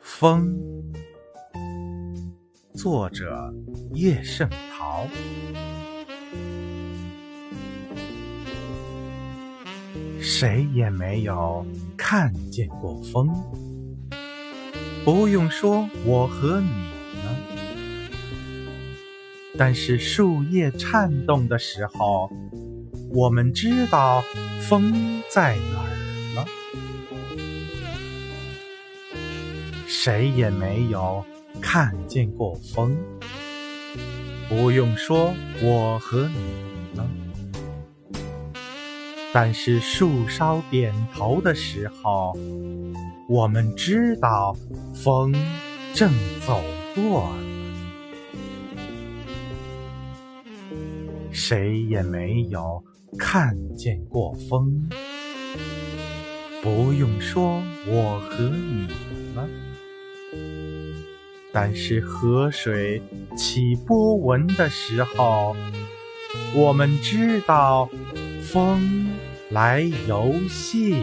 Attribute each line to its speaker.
Speaker 1: 风，作者叶圣陶。谁也没有看见过风，不用说我和你了。但是树叶颤动的时候，我们知道风在哪儿了。谁也没有看见过风，不用说我和你了。但是树梢点头的时候，我们知道风正走过了。谁也没有看见过风，不用说我和你了。但是河水起波纹的时候，我们知道风来游戏。